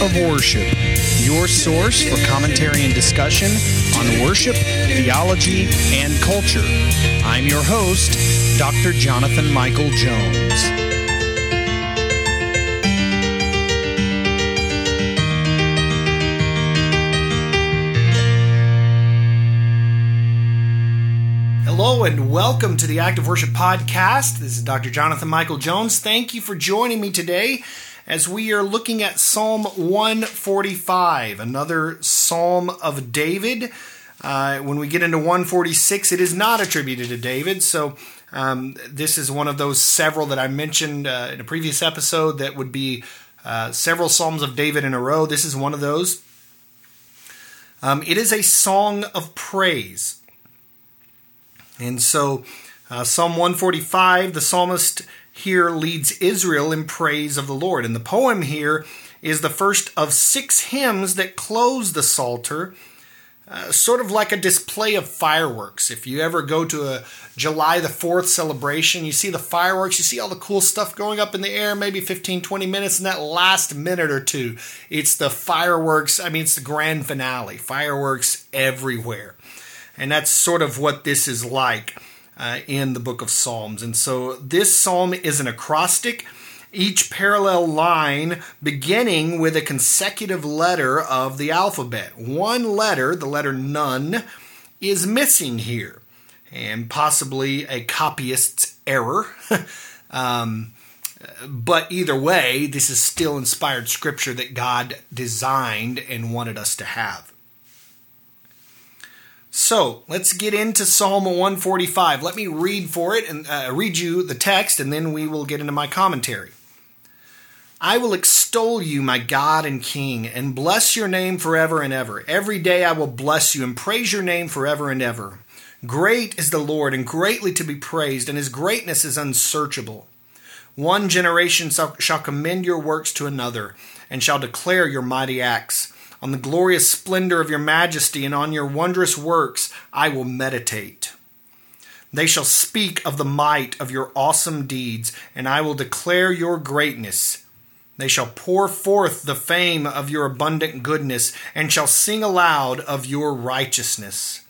of Worship, your source for commentary and discussion on worship, theology, and culture. I'm your host, Dr. Jonathan Michael Jones. Hello and welcome to the Active Worship Podcast. This is Dr. Jonathan Michael Jones. Thank you for joining me today as we are looking at Psalm 145, another Psalm of David. Uh, when we get into 146, it is not attributed to David. So um, this is one of those several that I mentioned uh, in a previous episode that would be uh, several Psalms of David in a row. This is one of those. Um, it is a song of praise. And so, uh, Psalm 145, the psalmist here leads Israel in praise of the Lord. And the poem here is the first of six hymns that close the Psalter, uh, sort of like a display of fireworks. If you ever go to a July the 4th celebration, you see the fireworks, you see all the cool stuff going up in the air, maybe 15, 20 minutes, and that last minute or two, it's the fireworks. I mean, it's the grand finale, fireworks everywhere. And that's sort of what this is like uh, in the book of Psalms. And so this psalm is an acrostic, each parallel line beginning with a consecutive letter of the alphabet. One letter, the letter Nun, is missing here, and possibly a copyist's error. um, but either way, this is still inspired scripture that God designed and wanted us to have. So let's get into Psalm 145. Let me read for it and uh, read you the text, and then we will get into my commentary. I will extol you, my God and King, and bless your name forever and ever. Every day I will bless you and praise your name forever and ever. Great is the Lord, and greatly to be praised, and his greatness is unsearchable. One generation shall commend your works to another, and shall declare your mighty acts. On the glorious splendor of your majesty and on your wondrous works I will meditate. They shall speak of the might of your awesome deeds, and I will declare your greatness. They shall pour forth the fame of your abundant goodness, and shall sing aloud of your righteousness.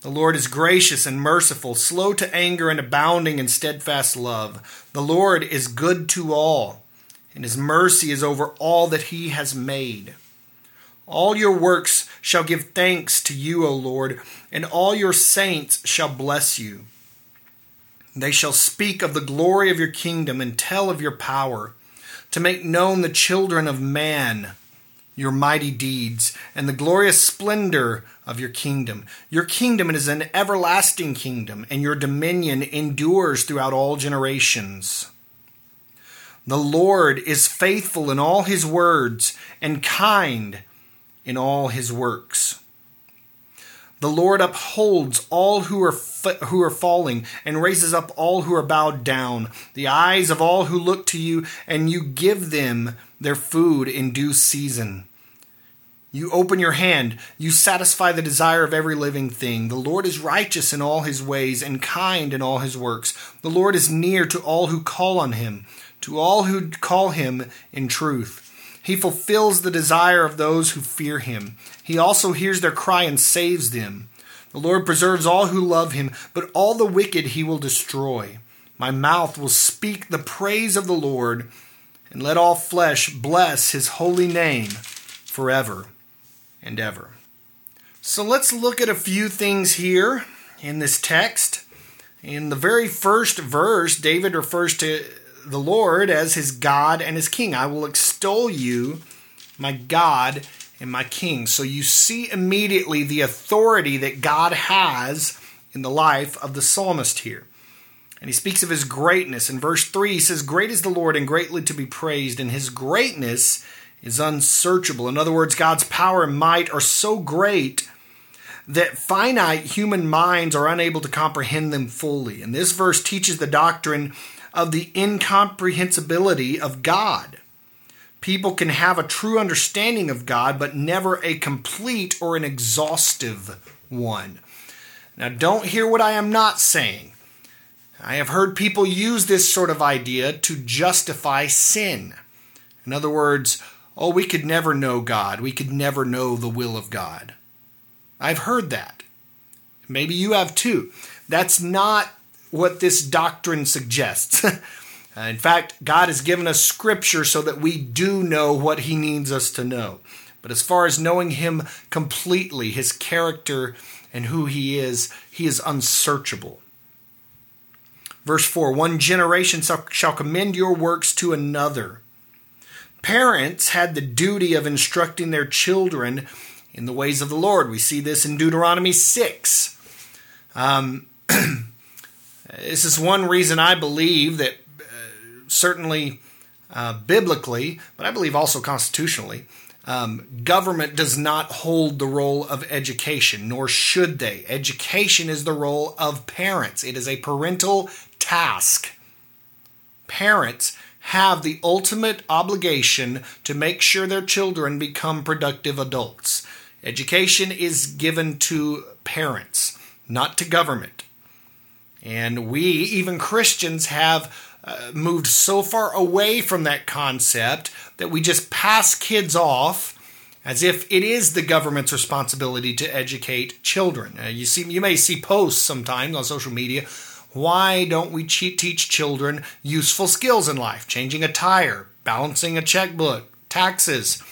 The Lord is gracious and merciful, slow to anger, and abounding in steadfast love. The Lord is good to all, and his mercy is over all that he has made. All your works shall give thanks to you, O Lord, and all your saints shall bless you. They shall speak of the glory of your kingdom and tell of your power, to make known the children of man your mighty deeds and the glorious splendor of your kingdom. Your kingdom is an everlasting kingdom, and your dominion endures throughout all generations. The Lord is faithful in all his words and kind in all his works. The Lord upholds all who are who are falling and raises up all who are bowed down. The eyes of all who look to you and you give them their food in due season. You open your hand, you satisfy the desire of every living thing. The Lord is righteous in all his ways and kind in all his works. The Lord is near to all who call on him, to all who call him in truth. He fulfills the desire of those who fear him. He also hears their cry and saves them. The Lord preserves all who love him, but all the wicked he will destroy. My mouth will speak the praise of the Lord, and let all flesh bless his holy name forever and ever. So let's look at a few things here in this text. In the very first verse, David refers to the Lord as his God and his King. I will extol you, my God and my King. So you see immediately the authority that God has in the life of the psalmist here. And he speaks of his greatness. In verse 3, he says, Great is the Lord and greatly to be praised, and his greatness is unsearchable. In other words, God's power and might are so great that finite human minds are unable to comprehend them fully. And this verse teaches the doctrine of the incomprehensibility of God. People can have a true understanding of God, but never a complete or an exhaustive one. Now, don't hear what I am not saying. I have heard people use this sort of idea to justify sin. In other words, oh, we could never know God. We could never know the will of God. I've heard that. Maybe you have too. That's not what this doctrine suggests. in fact, God has given us scripture so that we do know what he needs us to know. But as far as knowing him completely, his character and who he is, he is unsearchable. Verse 4 One generation shall commend your works to another. Parents had the duty of instructing their children in the ways of the Lord. We see this in Deuteronomy 6. Um, this is one reason I believe that uh, certainly uh, biblically, but I believe also constitutionally, um, government does not hold the role of education, nor should they. Education is the role of parents, it is a parental task. Parents have the ultimate obligation to make sure their children become productive adults. Education is given to parents, not to government. And we, even Christians, have uh, moved so far away from that concept that we just pass kids off as if it is the government's responsibility to educate children. Uh, you see, you may see posts sometimes on social media. Why don't we teach children useful skills in life? Changing a tire, balancing a checkbook, taxes.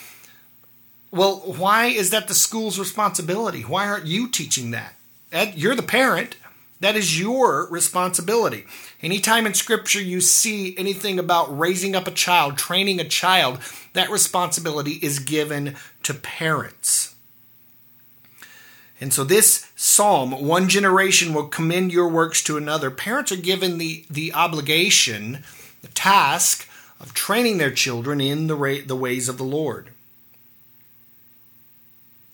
Well, why is that the school's responsibility? Why aren't you teaching that? Ed, you're the parent. That is your responsibility. Anytime in Scripture you see anything about raising up a child, training a child, that responsibility is given to parents. And so this psalm, one generation will commend your works to another. Parents are given the, the obligation, the task of training their children in the, the ways of the Lord.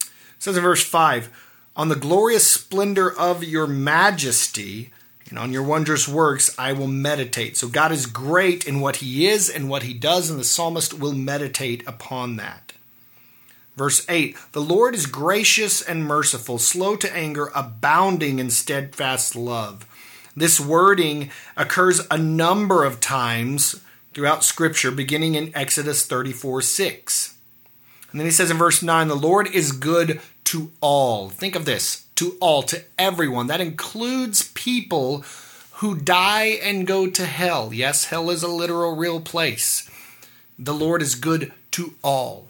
It says in verse 5 on the glorious splendor of your majesty and on your wondrous works I will meditate. So God is great in what he is and what he does, and the psalmist will meditate upon that. Verse 8 The Lord is gracious and merciful, slow to anger, abounding in steadfast love. This wording occurs a number of times throughout Scripture, beginning in Exodus 34 6. And then he says in verse 9, The Lord is good to all. Think of this to all, to everyone. That includes people who die and go to hell. Yes, hell is a literal, real place. The Lord is good to all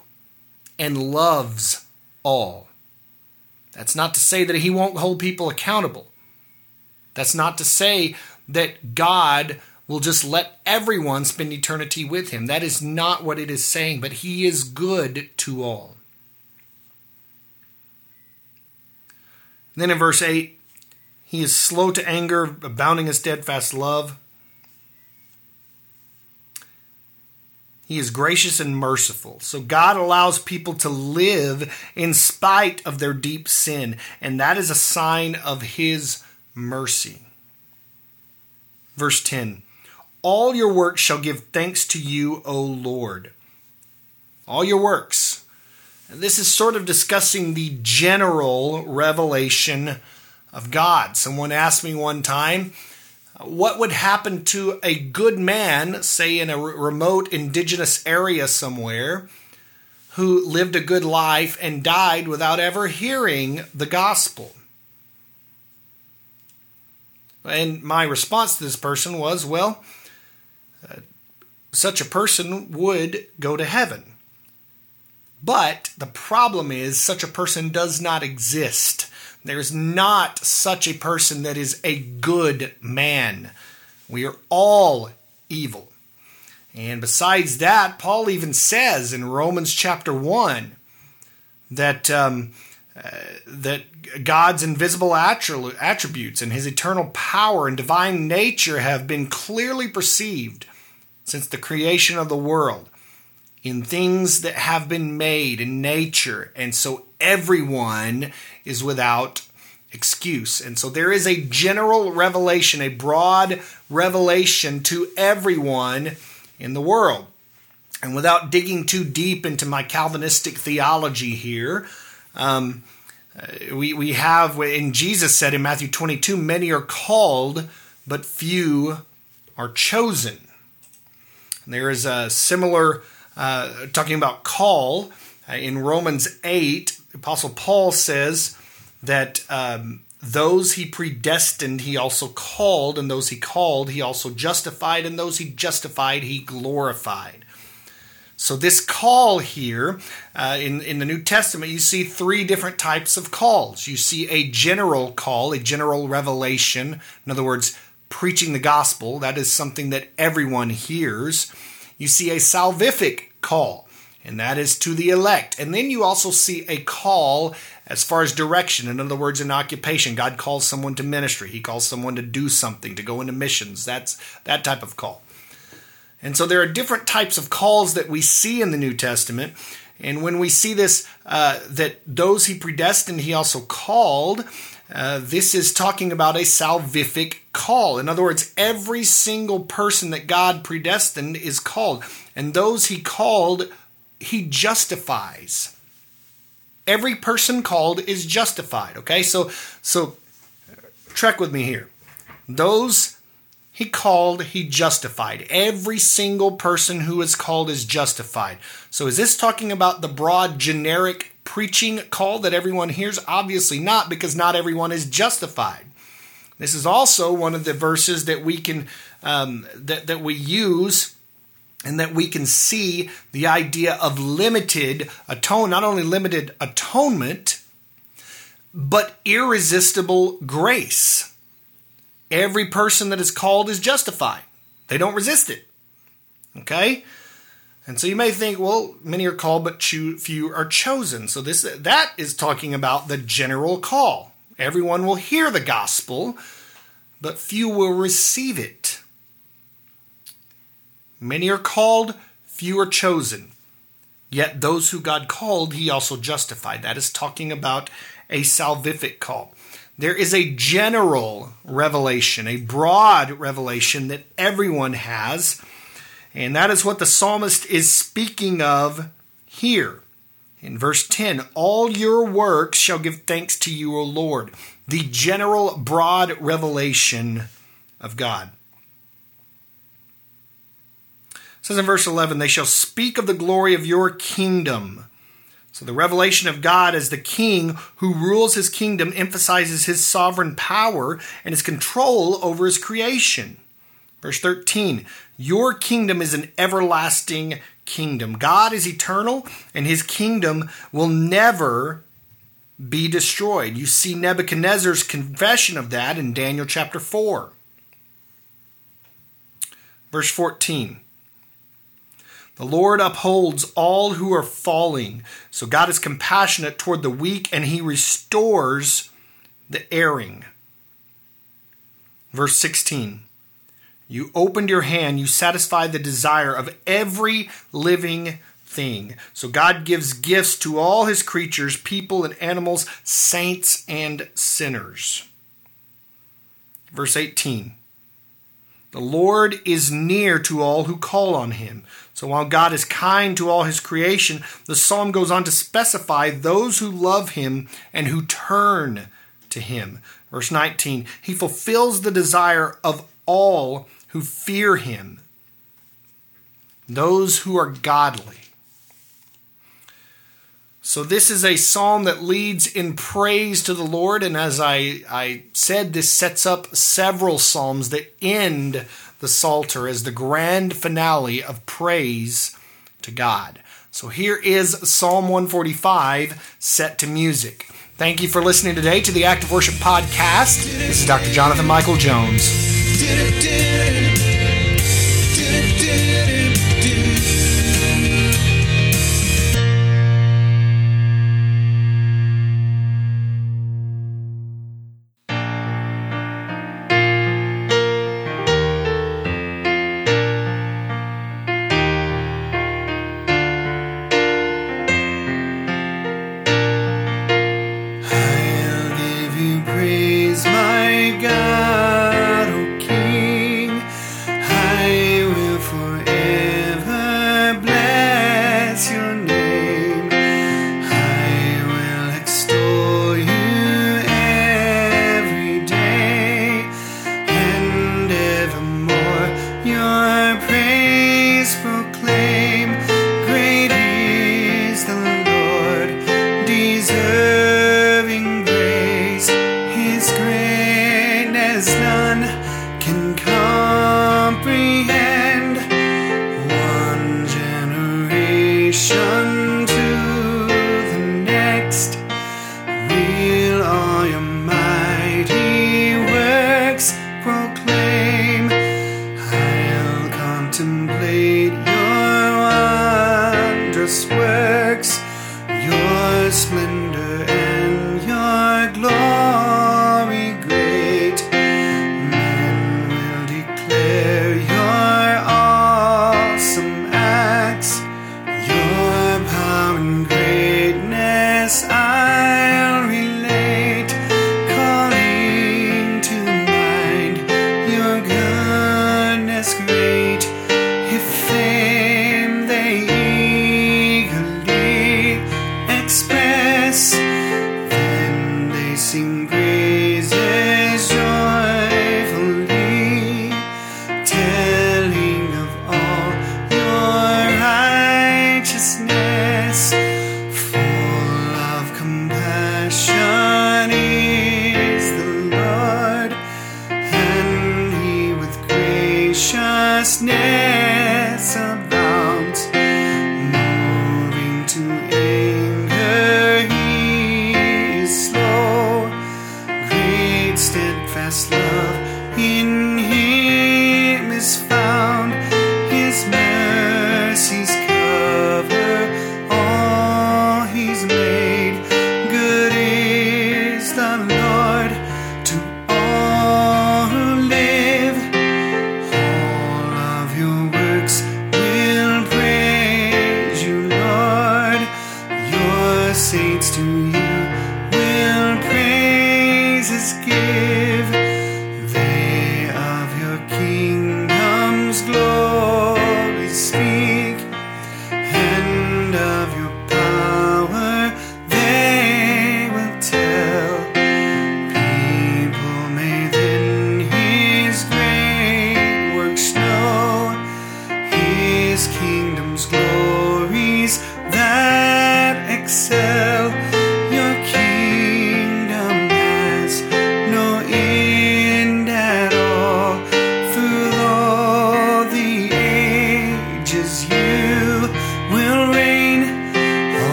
and loves all. That's not to say that He won't hold people accountable. That's not to say that God will just let everyone spend eternity with Him. That is not what it is saying, but He is good to all. Then in verse 8, he is slow to anger, abounding in steadfast love. He is gracious and merciful. So God allows people to live in spite of their deep sin, and that is a sign of His mercy. Verse 10 All your works shall give thanks to you, O Lord. All your works. This is sort of discussing the general revelation of God. Someone asked me one time, what would happen to a good man, say in a remote indigenous area somewhere, who lived a good life and died without ever hearing the gospel? And my response to this person was, well, uh, such a person would go to heaven. But the problem is, such a person does not exist. There's not such a person that is a good man. We are all evil. And besides that, Paul even says in Romans chapter 1 that, um, uh, that God's invisible attributes and his eternal power and divine nature have been clearly perceived since the creation of the world in things that have been made in nature. And so everyone is without excuse. And so there is a general revelation, a broad revelation to everyone in the world. And without digging too deep into my Calvinistic theology here, um, uh, we, we have, in Jesus said in Matthew 22, many are called, but few are chosen. And there is a similar uh, talking about call uh, in Romans 8, Apostle Paul says that um, those he predestined, he also called, and those he called, he also justified, and those he justified, he glorified. So, this call here uh, in, in the New Testament, you see three different types of calls. You see a general call, a general revelation. In other words, preaching the gospel. That is something that everyone hears. You see a salvific call, and that is to the elect. And then you also see a call as far as direction. In other words, an occupation. God calls someone to ministry, He calls someone to do something, to go into missions. That's that type of call. And so there are different types of calls that we see in the New Testament. And when we see this, uh, that those he predestined, he also called, uh, this is talking about a salvific call. In other words, every single person that God predestined is called. And those he called, he justifies. Every person called is justified. Okay, so so trek with me here. Those he called, he justified. Every single person who is called is justified. So is this talking about the broad generic preaching call that everyone hears? Obviously not, because not everyone is justified. This is also one of the verses that we can um, that that we use and that we can see the idea of limited atone, not only limited atonement, but irresistible grace. Every person that is called is justified. They don't resist it. Okay? And so you may think, well, many are called, but few are chosen. So this that is talking about the general call. Everyone will hear the gospel, but few will receive it. Many are called, few are chosen. Yet those who God called, he also justified. That is talking about a salvific call. There is a general revelation, a broad revelation that everyone has. And that is what the psalmist is speaking of here. In verse 10, all your works shall give thanks to you, O Lord. The general, broad revelation of God. It says in verse 11, they shall speak of the glory of your kingdom so the revelation of God as the king who rules his kingdom emphasizes his sovereign power and his control over his creation. Verse 13 Your kingdom is an everlasting kingdom. God is eternal, and his kingdom will never be destroyed. You see Nebuchadnezzar's confession of that in Daniel chapter 4. Verse 14 the Lord upholds all who are falling. So God is compassionate toward the weak and he restores the erring. Verse 16 You opened your hand, you satisfied the desire of every living thing. So God gives gifts to all his creatures, people and animals, saints and sinners. Verse 18 The Lord is near to all who call on him. So while God is kind to all his creation, the psalm goes on to specify those who love him and who turn to him. Verse 19, he fulfills the desire of all who fear him, those who are godly. So, this is a psalm that leads in praise to the Lord. And as I, I said, this sets up several psalms that end the Psalter as the grand finale of praise to God. So here is Psalm 145 set to music. Thank you for listening today to the Active Worship Podcast. This is Dr. Jonathan Michael Jones. Wondrous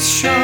shown.